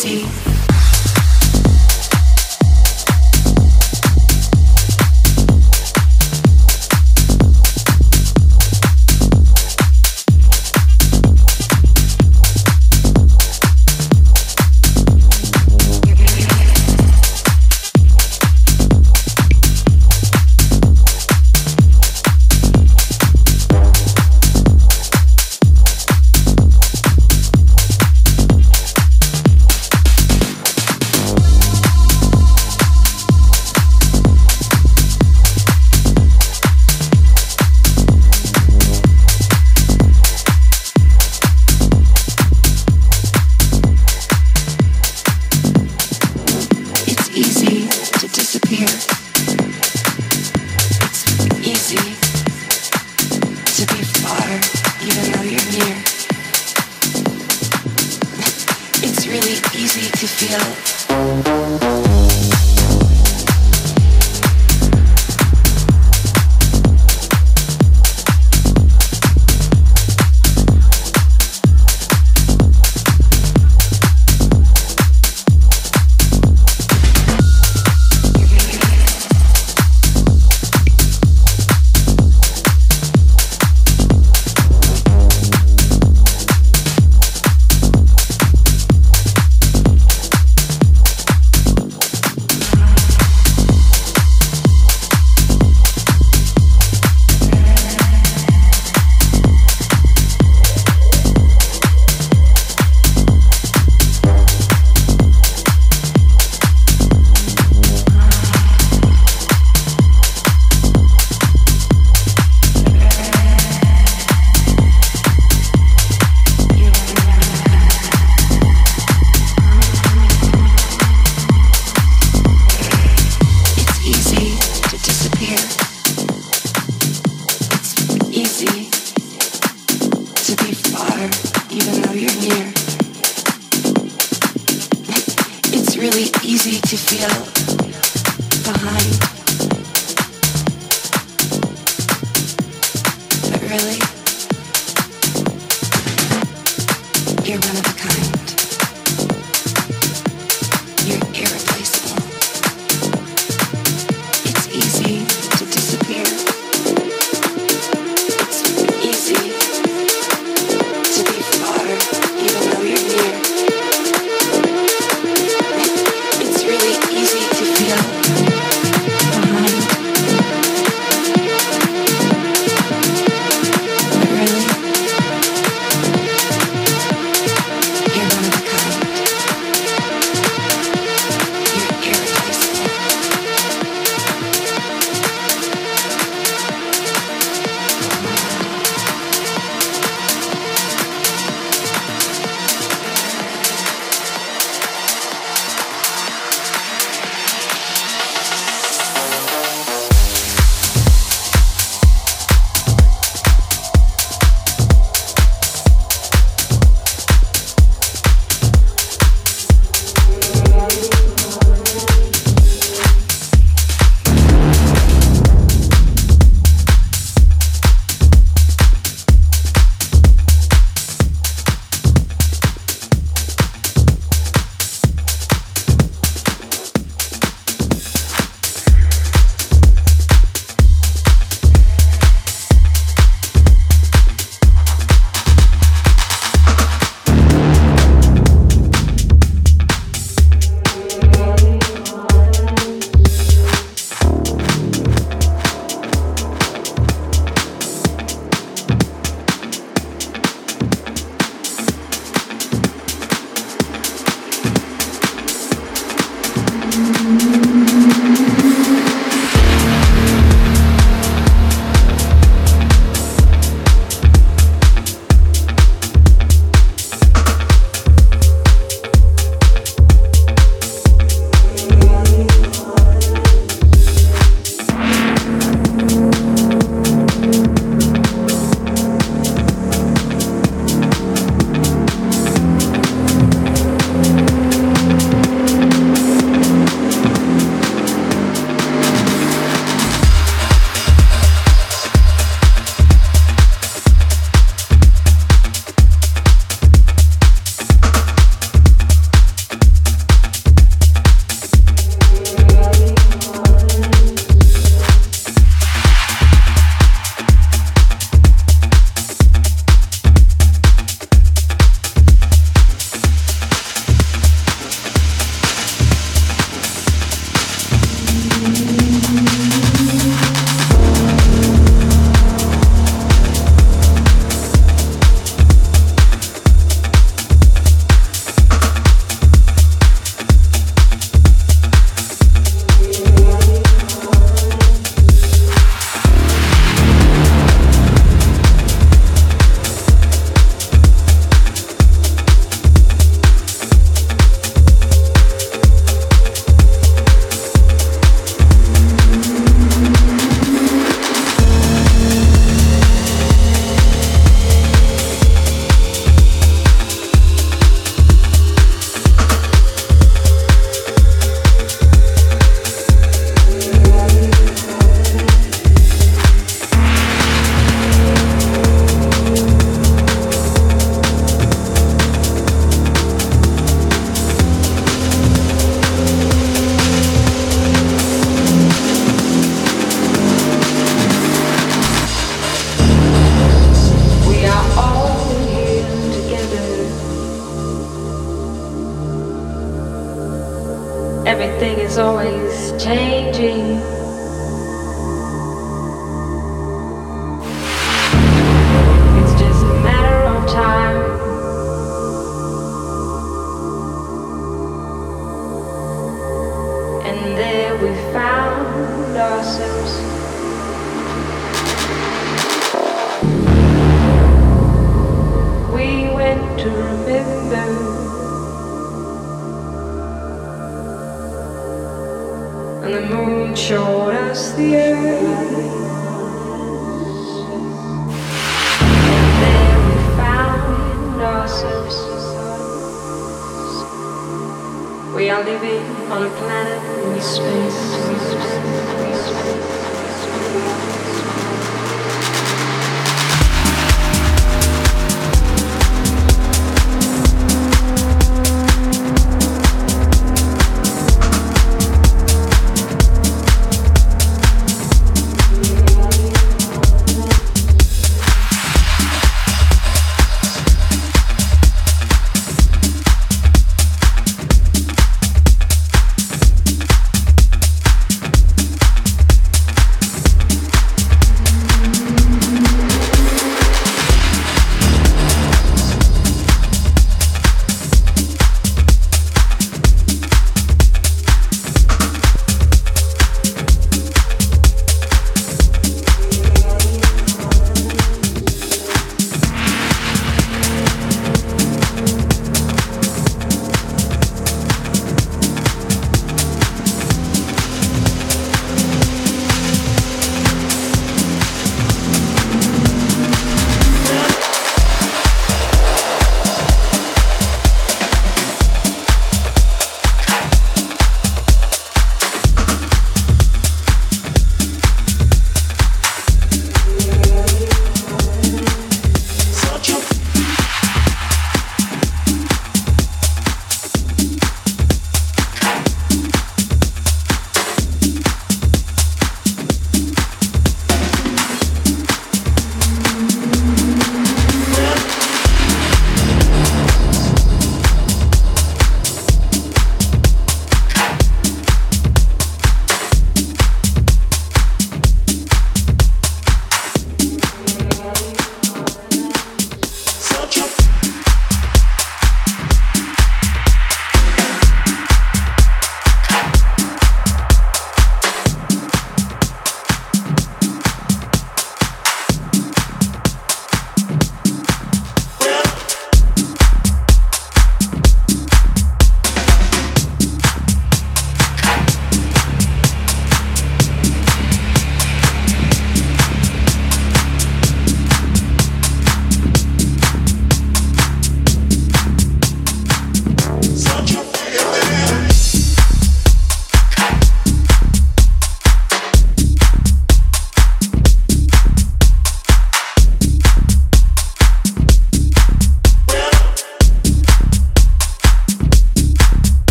see.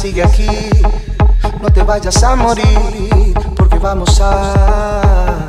sigue aquí. No te vayas a morir, porque vamos a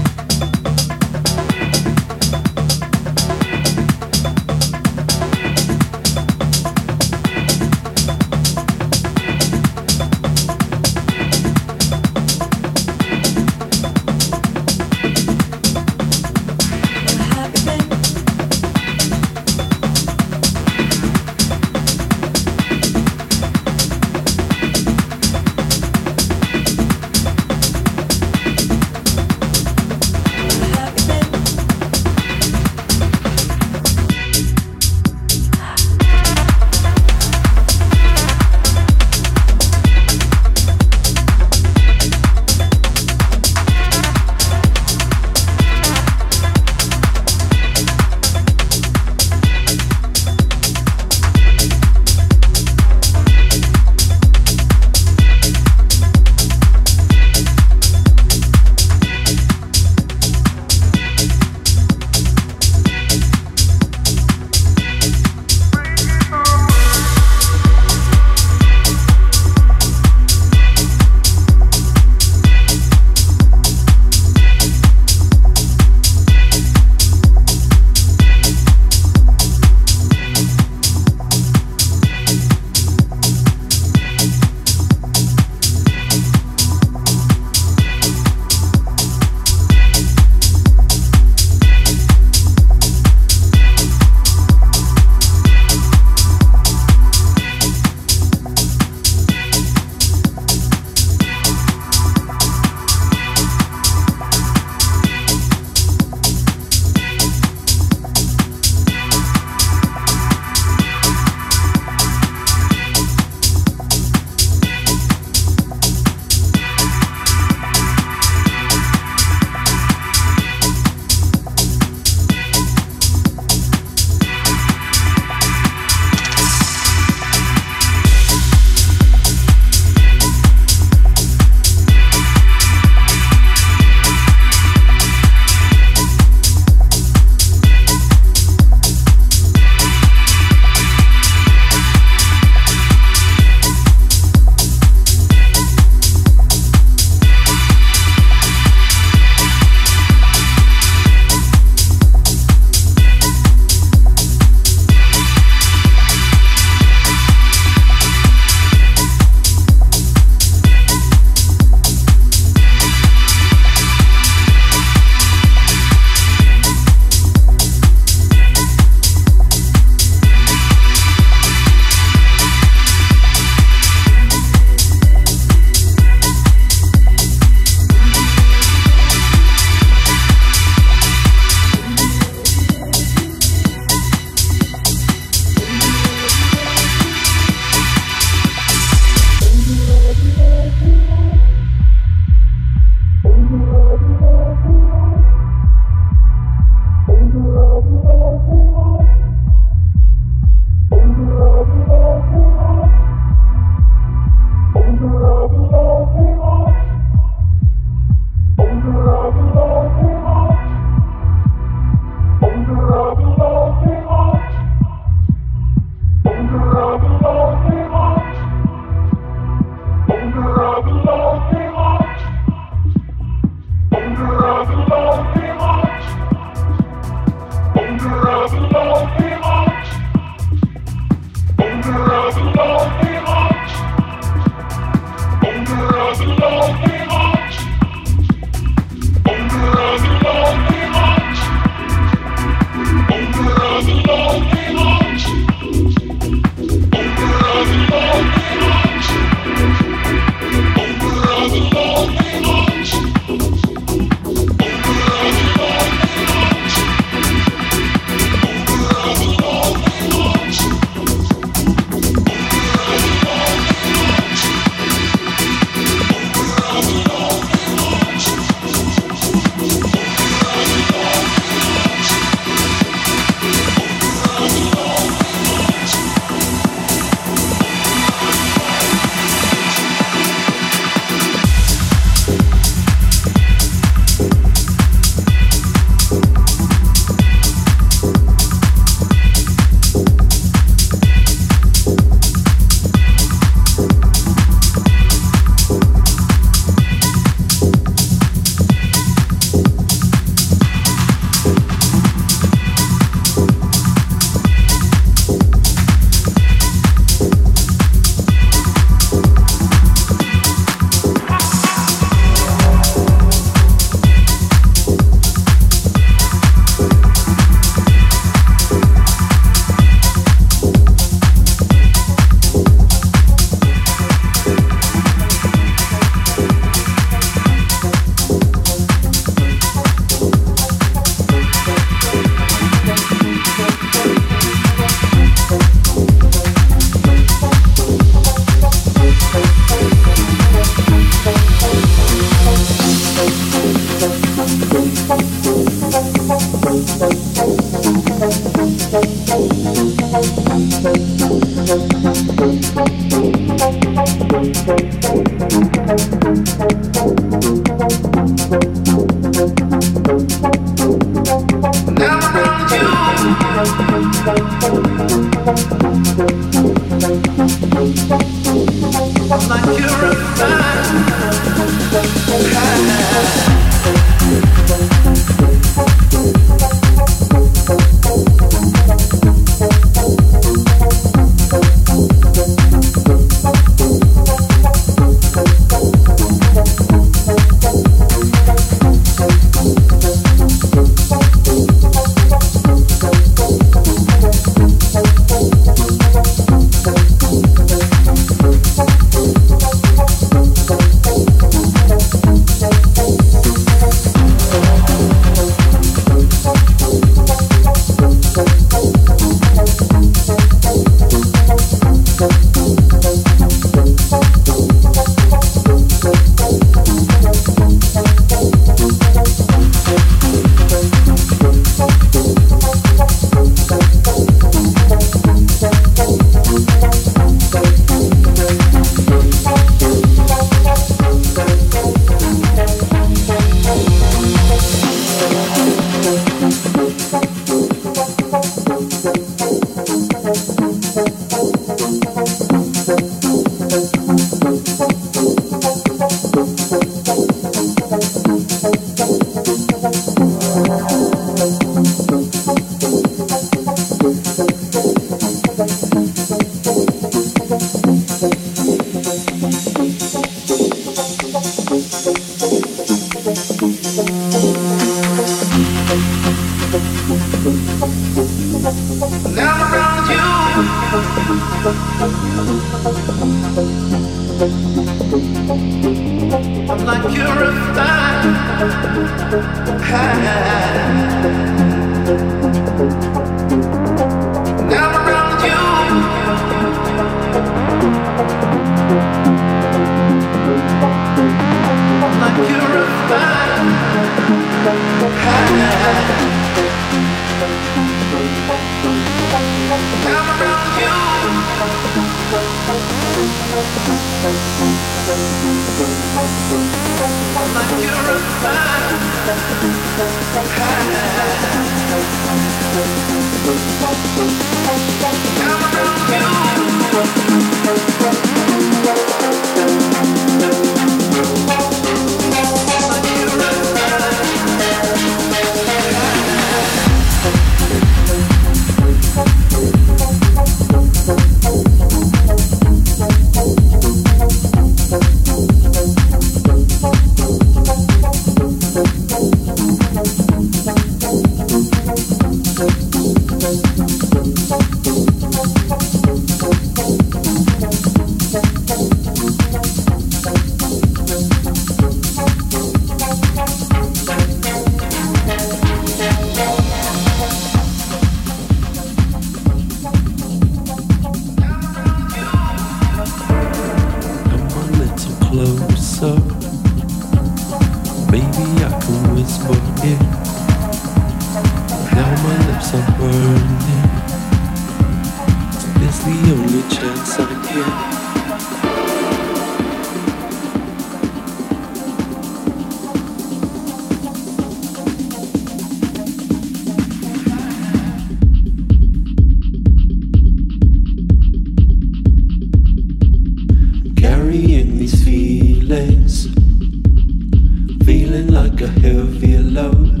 like a heavy load.